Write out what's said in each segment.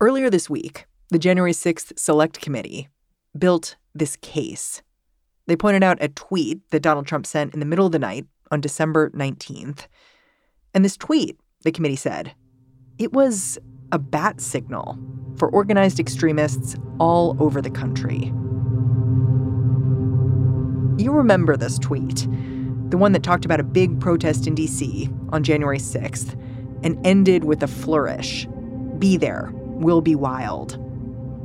Earlier this week, the January 6th Select Committee built this case. They pointed out a tweet that Donald Trump sent in the middle of the night on December 19th. And this tweet, the committee said, it was a bat signal for organized extremists all over the country. You remember this tweet, the one that talked about a big protest in D.C. on January 6th and ended with a flourish Be there, will be wild.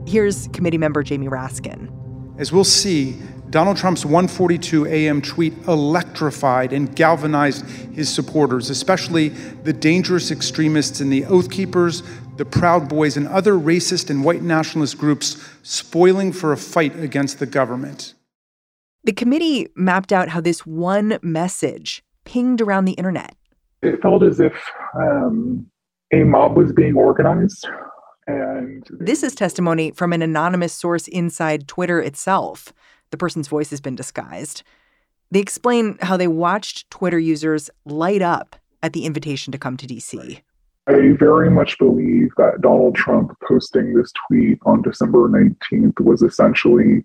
Here's committee member Jamie Raskin. As we'll see, Donald Trump's 142 a.m. tweet electrified and galvanized his supporters, especially the dangerous extremists in the Oath Keepers, the Proud Boys, and other racist and white nationalist groups spoiling for a fight against the government. The committee mapped out how this one message pinged around the internet. It felt as if um, a mob was being organized. And this is testimony from an anonymous source inside Twitter itself. The person's voice has been disguised. They explain how they watched Twitter users light up at the invitation to come to DC. I very much believe that Donald Trump posting this tweet on December 19th was essentially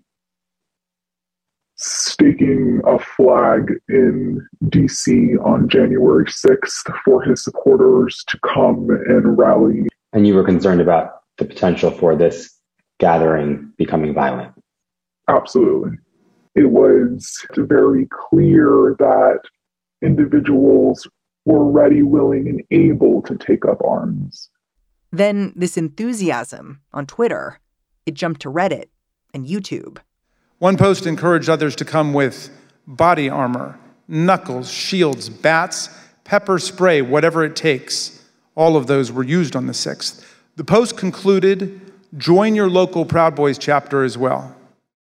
staking a flag in DC on January 6th for his supporters to come and rally. And you were concerned about the potential for this gathering becoming violent. Absolutely. It was very clear that individuals were ready, willing, and able to take up arms. Then this enthusiasm on Twitter, it jumped to Reddit and YouTube. One post encouraged others to come with body armor, knuckles, shields, bats, pepper spray, whatever it takes. All of those were used on the 6th. The post concluded join your local Proud Boys chapter as well.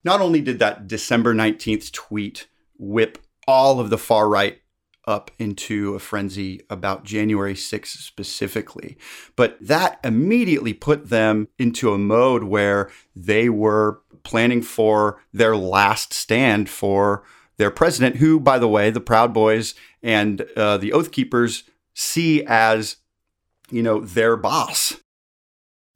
Not only did that December 19th tweet whip all of the far right up into a frenzy about January 6th specifically. But that immediately put them into a mode where they were planning for their last stand for their president, who, by the way, the Proud Boys and uh, the Oath Keepers see as, you know, their boss.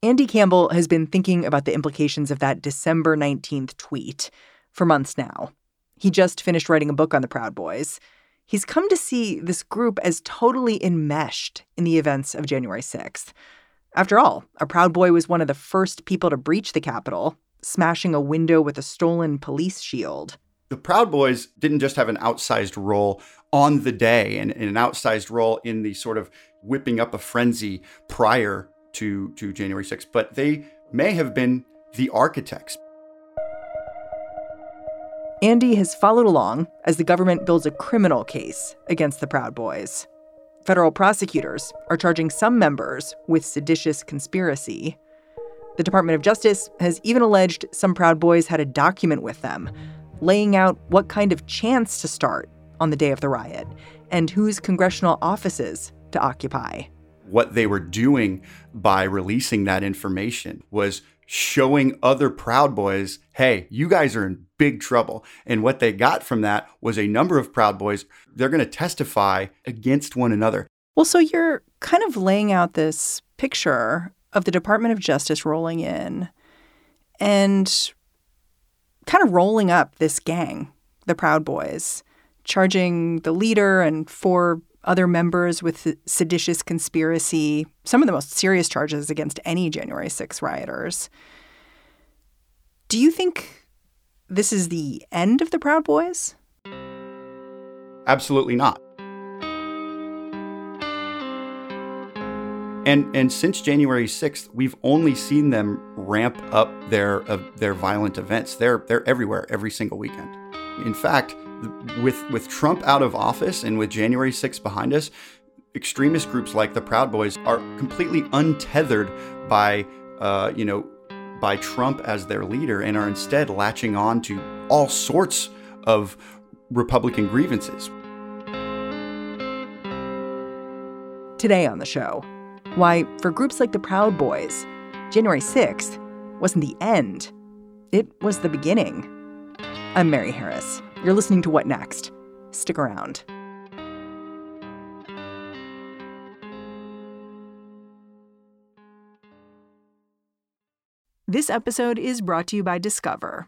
Andy Campbell has been thinking about the implications of that December 19th tweet for months now. He just finished writing a book on the Proud Boys. He's come to see this group as totally enmeshed in the events of January 6th. After all, a Proud Boy was one of the first people to breach the Capitol, smashing a window with a stolen police shield. The Proud Boys didn't just have an outsized role on the day and, and an outsized role in the sort of whipping up a frenzy prior to, to January 6th, but they may have been the architects. Andy has followed along as the government builds a criminal case against the Proud Boys. Federal prosecutors are charging some members with seditious conspiracy. The Department of Justice has even alleged some Proud Boys had a document with them, laying out what kind of chants to start on the day of the riot and whose congressional offices to occupy. What they were doing by releasing that information was showing other Proud Boys, hey, you guys are in big trouble. And what they got from that was a number of Proud Boys, they're going to testify against one another. Well, so you're kind of laying out this picture of the Department of Justice rolling in and kind of rolling up this gang, the Proud Boys, charging the leader and four other members with seditious conspiracy, some of the most serious charges against any January 6 rioters. Do you think this is the end of the Proud Boys? Absolutely not. And and since January 6th, we've only seen them ramp up their uh, their violent events. They're they're everywhere every single weekend. In fact, with with Trump out of office and with January 6th behind us, extremist groups like the Proud Boys are completely untethered by uh, you know by Trump as their leader and are instead latching on to all sorts of Republican grievances. Today on the show, why for groups like the Proud Boys, January 6th wasn't the end, it was the beginning. I'm Mary Harris. You're listening to What Next? Stick around. This episode is brought to you by Discover.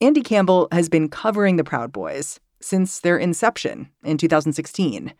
Andy Campbell has been covering the Proud Boys since their inception in 2016.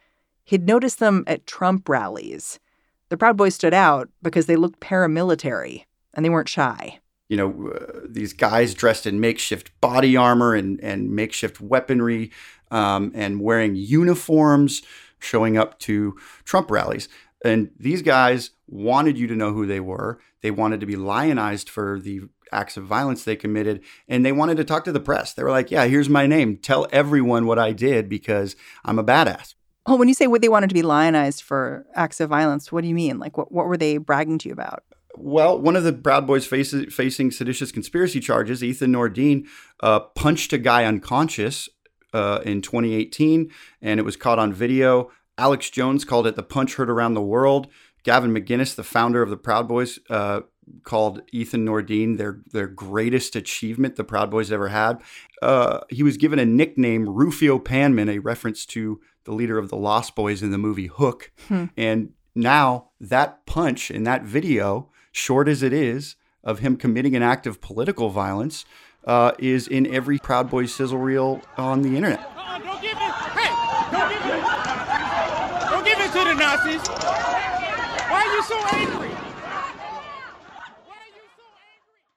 He'd noticed them at Trump rallies. The Proud Boys stood out because they looked paramilitary and they weren't shy. You know, uh, these guys dressed in makeshift body armor and, and makeshift weaponry um, and wearing uniforms, showing up to Trump rallies. And these guys wanted you to know who they were. They wanted to be lionized for the acts of violence they committed and they wanted to talk to the press. They were like, "Yeah, here's my name. Tell everyone what I did because I'm a badass." Oh, when you say what they wanted to be lionized for acts of violence, what do you mean? Like what what were they bragging to you about? Well, one of the Proud Boys faces, facing seditious conspiracy charges, Ethan Nordean, uh, punched a guy unconscious uh, in 2018, and it was caught on video. Alex Jones called it the punch heard around the world. Gavin McInnes, the founder of the Proud Boys, uh, called Ethan Nordean their their greatest achievement the Proud Boys ever had. Uh, he was given a nickname Rufio Panman, a reference to the leader of the Lost Boys in the movie Hook. Hmm. And now that punch in that video, short as it is, of him committing an act of political violence, uh, is in every Proud Boys sizzle reel on the internet. Uh, don't give it, hey, don't give it, to the Nazis. Why are you so angry?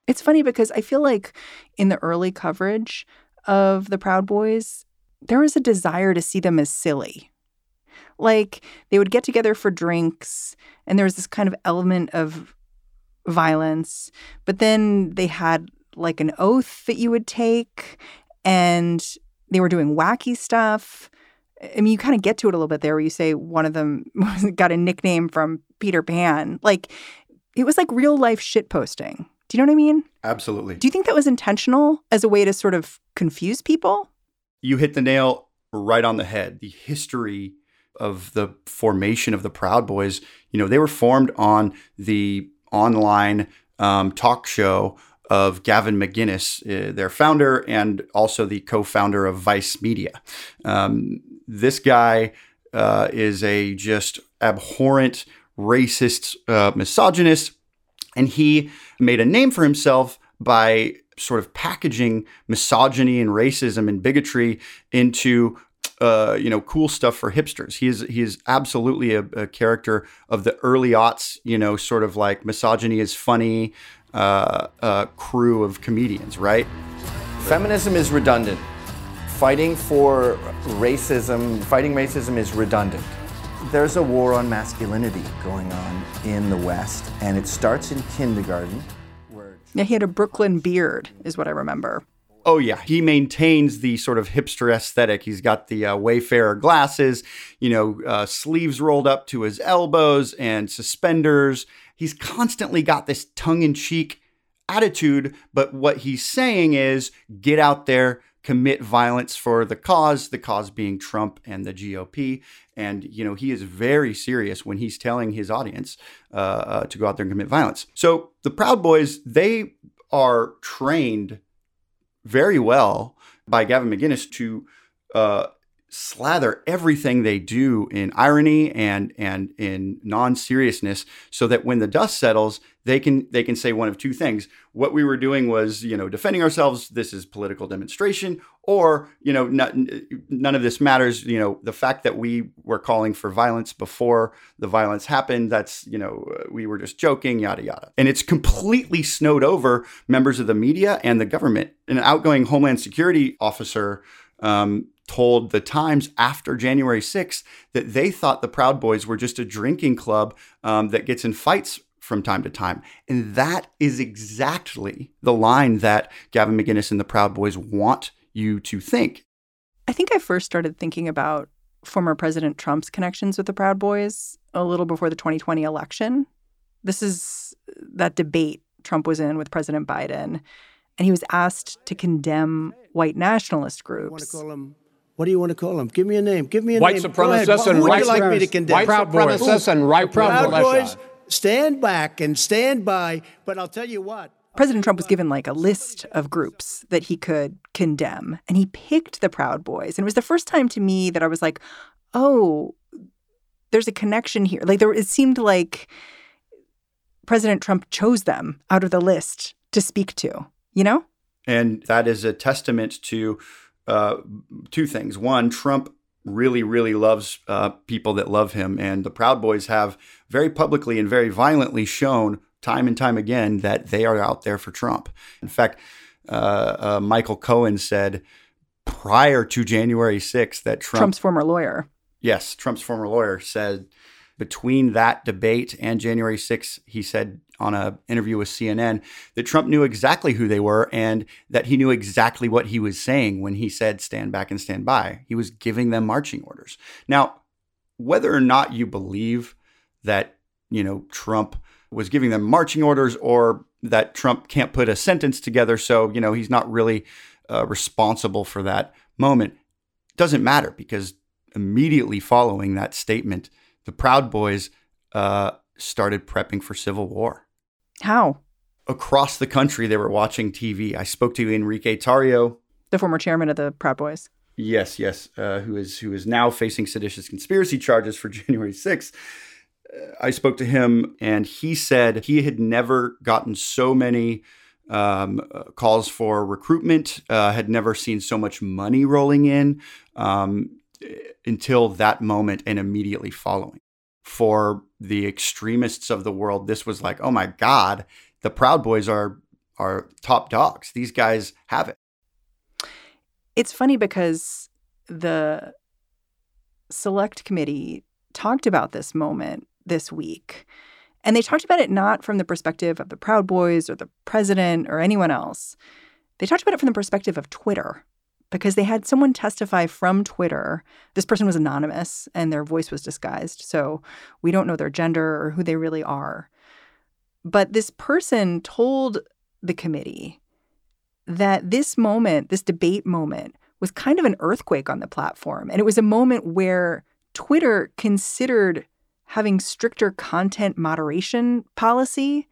It's funny because I feel like in the early coverage of the Proud Boys, there was a desire to see them as silly. Like they would get together for drinks, and there was this kind of element of violence, but then they had like an oath that you would take, and they were doing wacky stuff. I mean, you kind of get to it a little bit there where you say one of them got a nickname from Peter Pan. Like it was like real life shit posting. Do you know what I mean? Absolutely. Do you think that was intentional as a way to sort of confuse people? You hit the nail right on the head. The history of the formation of the Proud Boys, you know, they were formed on the online um, talk show of Gavin McInnes, uh, their founder, and also the co founder of Vice Media. Um, this guy uh, is a just abhorrent, racist, uh, misogynist and he made a name for himself by sort of packaging misogyny and racism and bigotry into uh, you know, cool stuff for hipsters. He is he is absolutely a, a, character of the early aughts. You know, sort of like misogyny is funny uh, uh, crew of comedians, right? Feminism is redundant. Fighting for racism, fighting racism is redundant. There's a war on masculinity going on in the West, and it starts in kindergarten. Yeah, he had a Brooklyn beard, is what I remember. Oh, yeah. He maintains the sort of hipster aesthetic. He's got the uh, Wayfarer glasses, you know, uh, sleeves rolled up to his elbows and suspenders. He's constantly got this tongue in cheek attitude, but what he's saying is get out there, commit violence for the cause, the cause being Trump and the GOP. And, you know, he is very serious when he's telling his audience uh, uh, to go out there and commit violence. So the Proud Boys, they are trained very well by Gavin McInnes to uh, slather everything they do in irony and and in non-seriousness so that when the dust settles they can they can say one of two things. What we were doing was you know defending ourselves this is political demonstration or you know not, none of this matters you know the fact that we were calling for violence before the violence happened that's you know we were just joking yada yada. And it's completely snowed over members of the media and the government. An outgoing homeland security officer um, told the Times after January 6th that they thought the Proud Boys were just a drinking club um, that gets in fights from time to time. And that is exactly the line that Gavin McInnes and the Proud Boys want you to think. I think I first started thinking about former President Trump's connections with the Proud Boys a little before the 2020 election. This is that debate Trump was in with President Biden, and he was asked to condemn white nationalist groups. What do you want to call them? Give me a name. Give me a white name. Supremacists and Who would white you like me to condemn? White Proud supremacists and white Proud Proud Boys. Stand back and stand by. But I'll tell you what. President Trump was given like a list of groups that he could condemn, and he picked the Proud Boys. And it was the first time to me that I was like, oh, there's a connection here. Like there, it seemed like President Trump chose them out of the list to speak to. You know. And that is a testament to uh, two things. One, Trump really, really loves uh, people that love him. And the Proud Boys have very publicly and very violently shown time and time again that they are out there for Trump. In fact, uh, uh Michael Cohen said prior to January 6th that Trump, Trump's former lawyer. Yes, Trump's former lawyer said between that debate and January 6th, he said on an interview with CNN that Trump knew exactly who they were and that he knew exactly what he was saying when he said stand back and stand by. He was giving them marching orders. Now, whether or not you believe that, you know, Trump was giving them marching orders or that Trump can't put a sentence together, so, you know, he's not really uh, responsible for that moment, doesn't matter because immediately following that statement, the Proud Boys uh, started prepping for civil war. How? Across the country, they were watching TV. I spoke to Enrique Tarrio, the former chairman of the Proud Boys. Yes, yes, uh, who is who is now facing seditious conspiracy charges for January 6th. Uh, I spoke to him, and he said he had never gotten so many um, uh, calls for recruitment, uh, had never seen so much money rolling in um, until that moment and immediately following for the extremists of the world, this was like, oh my God, the Proud Boys are are top dogs. These guys have it. It's funny because the select committee talked about this moment this week. And they talked about it not from the perspective of the Proud Boys or the president or anyone else. They talked about it from the perspective of Twitter because they had someone testify from Twitter. This person was anonymous and their voice was disguised. So we don't know their gender or who they really are. But this person told the committee that this moment, this debate moment, was kind of an earthquake on the platform. And it was a moment where Twitter considered having stricter content moderation policy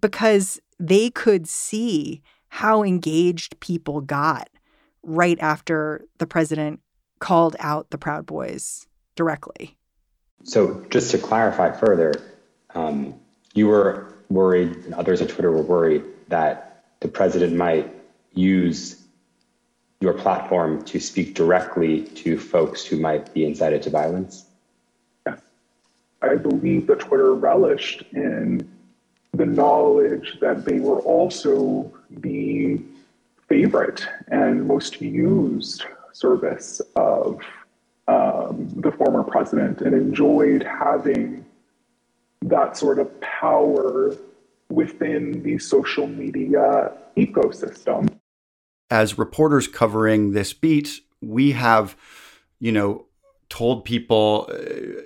because they could see how engaged people got right after the president called out the Proud Boys directly. So, just to clarify further, um, you were worried, and others on Twitter were worried that the president might use your platform to speak directly to folks who might be incited to violence? Yes. I believe that Twitter relished in the knowledge that they were also the favorite and most used service of um, the former president and enjoyed having that sort of power within the social media ecosystem. As reporters covering this beat, we have, you know, told people uh,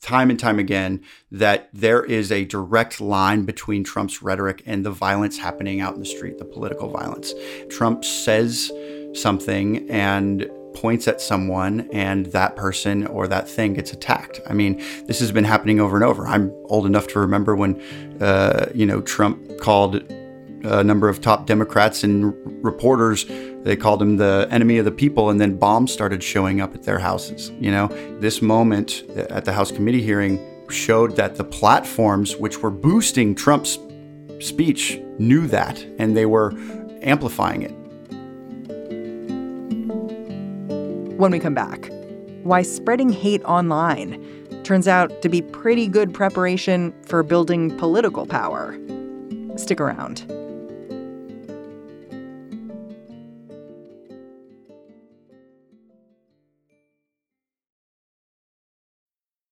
time and time again that there is a direct line between Trump's rhetoric and the violence happening out in the street, the political violence. Trump says something and points at someone and that person or that thing gets attacked. I mean, this has been happening over and over. I'm old enough to remember when, uh, you know, Trump called a number of top Democrats and reporters. They called him the enemy of the people, and then bombs started showing up at their houses. You know, this moment uh, at the House committee hearing showed that the platforms which were boosting Trump's speech knew that, and they were amplifying it. When we come back, why spreading hate online turns out to be pretty good preparation for building political power. Stick around.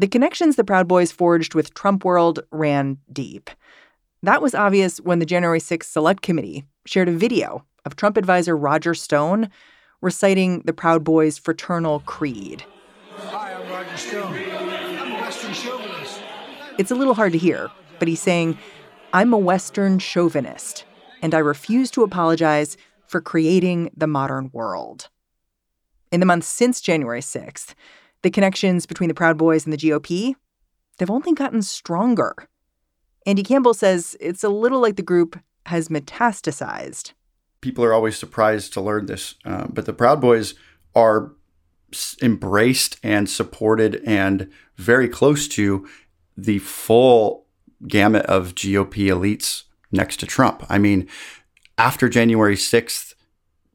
The connections the Proud Boys forged with Trump World ran deep. That was obvious when the January 6th Select Committee shared a video of Trump advisor Roger Stone reciting the Proud Boys' fraternal creed. Hi, I'm Roger Stone. I'm a Western chauvinist. It's a little hard to hear, but he's saying, I'm a Western chauvinist, and I refuse to apologize for creating the modern world. In the months since January 6th, the connections between the Proud Boys and the GOP, they've only gotten stronger. Andy Campbell says it's a little like the group has metastasized. People are always surprised to learn this, uh, but the Proud Boys are embraced and supported and very close to the full gamut of GOP elites next to Trump. I mean, after January 6th,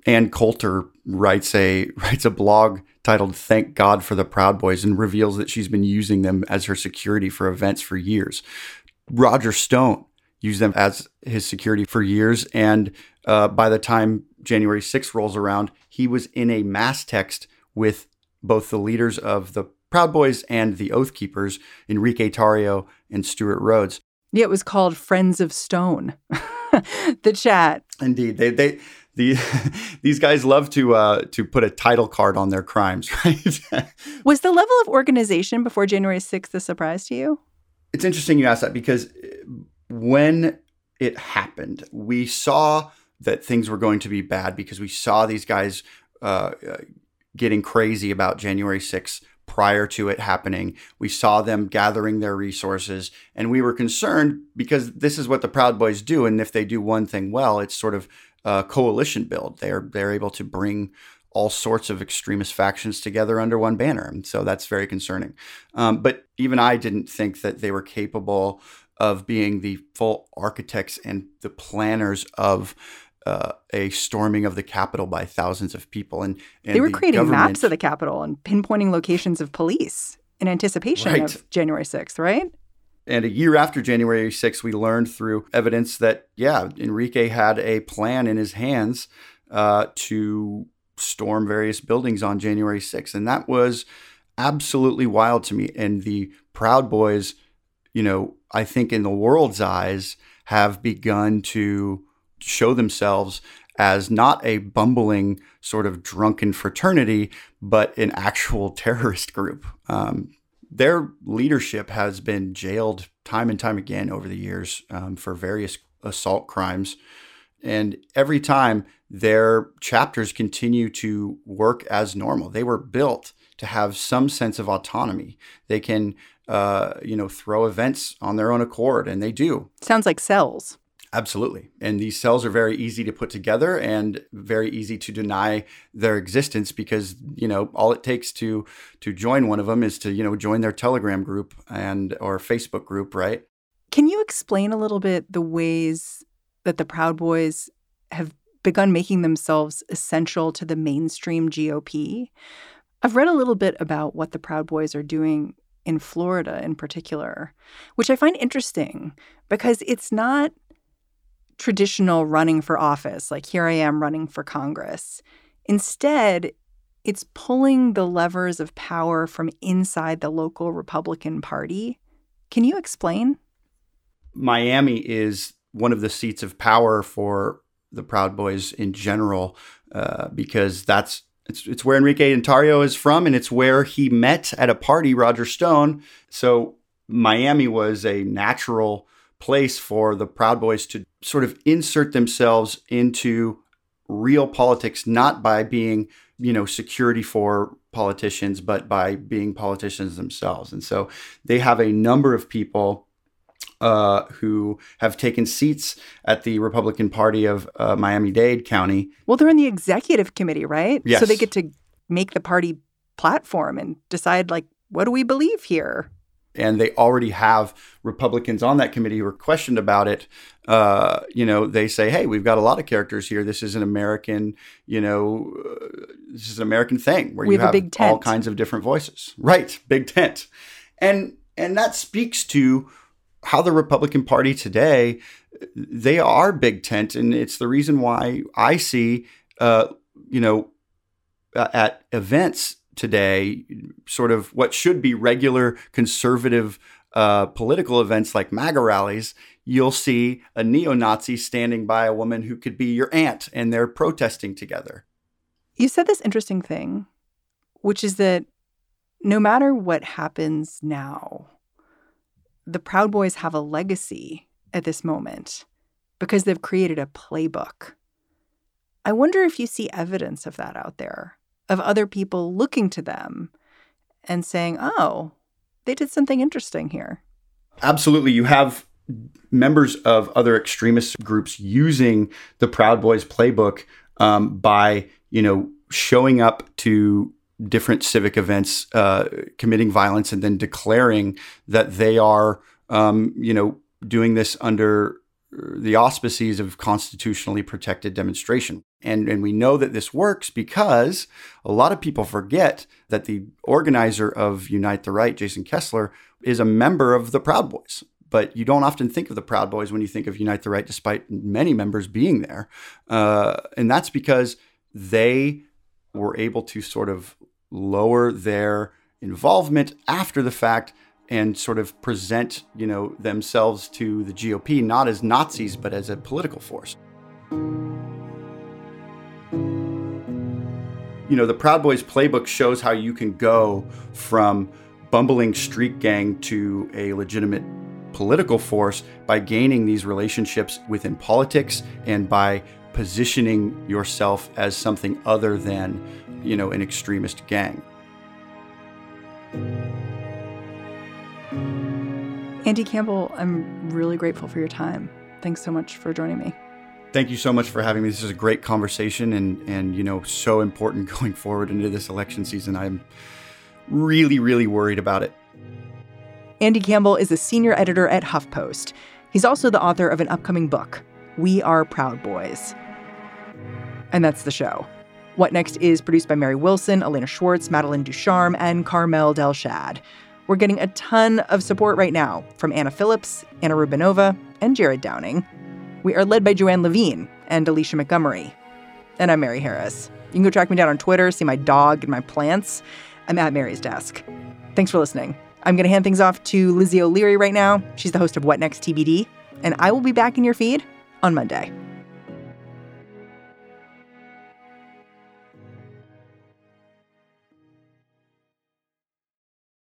Ann Coulter writes a writes a blog titled Thank God for the Proud Boys and reveals that she's been using them as her security for events for years. Roger Stone used them as his security for years. And uh, by the time January 6th rolls around, he was in a mass text with both the leaders of the Proud Boys and the Oath Keepers, Enrique Tarrio and Stewart Rhodes. Yeah, it was called Friends of Stone. the chat. Indeed. They they the these guys love to uh, to put a title card on their crimes, right? was the level of organization before January 6th a surprise to you? It's interesting you ask that because when it happened, we saw that things were going to be bad because we saw these guys uh, getting crazy about January 6th prior to it happening. We saw them gathering their resources, and we were concerned because this is what the Proud Boys do. And if they do one thing well, it's sort of a coalition build. They're they're able to bring all sorts of extremist factions together under one banner, and so that's very concerning. Um, but even I didn't think that they were capable of being the full architects and the planners of uh, a storming of the Capitol by thousands of people. And, and they were the creating maps of the Capitol and pinpointing locations of police in anticipation Right. of January 6th, right? And a year after January 6th, we learned through evidence that, yeah, Enrique had a plan in his hands uh, to storm various buildings on January 6th. And that was absolutely wild to me. And the Proud Boys, you know, I think in the world's eyes, have begun to show themselves as not a bumbling sort of drunken fraternity, but an actual terrorist group. Um, their leadership has been jailed time and time again over the years um, for various assault crimes. And every time their chapters continue to work as normal. They were built to have some sense of autonomy. They can, uh, you know, throw events on their own accord, and they do. Sounds like cells. Absolutely. And these cells are very easy to put together and very easy to deny their existence because, you know, all it takes to to join one of them is to, you know, join their Telegram group and or Facebook group, right? Can you explain a little bit the ways that the Proud Boys have begun making themselves essential to the mainstream GOP? I've read a little bit about what the Proud Boys are doing in Florida in particular, which I find interesting because it's not traditional running for office, like here I am running for Congress. Instead, it's pulling the levers of power from inside the local Republican Party. Can you explain? Miami is one of the seats of power for the Proud Boys in general, uh, because that's it's, it's where Enrique Tarrio is from, and it's where he met at a party Roger Stone. So Miami was a natural place for the Proud Boys to sort of insert themselves into real politics, not by being, you know, security for politicians, but by being politicians themselves. And so they have a number of people uh, who have taken seats at the Republican Party of uh, Miami Dade County. Well, they're in the executive committee, right? Yes. So they get to make the party platform and decide, like, what do we believe here? And they already have Republicans on that committee who are questioned about it. Uh, you know, they say, "Hey, we've got a lot of characters here. This is an American, you know, uh, this is an American thing where We you have a have big tent. all kinds of different voices." Right, big tent, and and that speaks to how the Republican Party today they are big tent, and it's the reason why I see, uh, you know, at events today, sort of what should be regular conservative uh, political events like MAGA rallies, you'll see a neo Nazi standing by a woman who could be your aunt and they're protesting together. You said this interesting thing, which is that no matter what happens now, the Proud Boys have a legacy at this moment because they've created a playbook. I wonder if you see evidence of that out there, of other people looking to them and saying, oh, they did something interesting here. Absolutely. You have members of other extremist groups using the Proud Boys playbook um, by, you know, showing up to different civic events, uh, committing violence, and then declaring that they are, um, you know, doing this under the auspices of constitutionally protected demonstration. And, and we know that this works because a lot of people forget that the organizer of Unite the Right, Jason Kessler, is a member of the Proud Boys. But you don't often think of the Proud Boys when you think of Unite the Right, despite many members being there. Uh, and that's because they were able to sort of lower their involvement after the fact and sort of present, you know, themselves to the GOP not as Nazis but as a political force. You know, the Proud Boys playbook shows how you can go from bumbling street gang to a legitimate political force by gaining these relationships within politics and by positioning yourself as something other than, you know, an extremist gang. Andy Campbell, I'm really grateful for your time. Thanks so much for joining me. Thank you so much for having me. This is a great conversation and and you know so important going forward into this election season. I'm really really worried about it. Andy Campbell is a senior editor at HuffPost. He's also the author of an upcoming book, We Are Proud Boys. And that's the show. What Next is produced by Mary Wilson, Elena Schwartz, Madeline Ducharme, and Carmel Delshad. We're getting a ton of support right now from Anna Phillips, Anna Rubinova, and Jared Downing. We are led by Joanne Levine and Alicia Montgomery. And I'm Mary Harris. You can go track me down on Twitter, see my dog and my plants. I'm at Mary's desk. Thanks for listening. I'm going to hand things off to Lizzie O'Leary right now. She's the host of What Next TBD, and I will be back in your feed on Monday.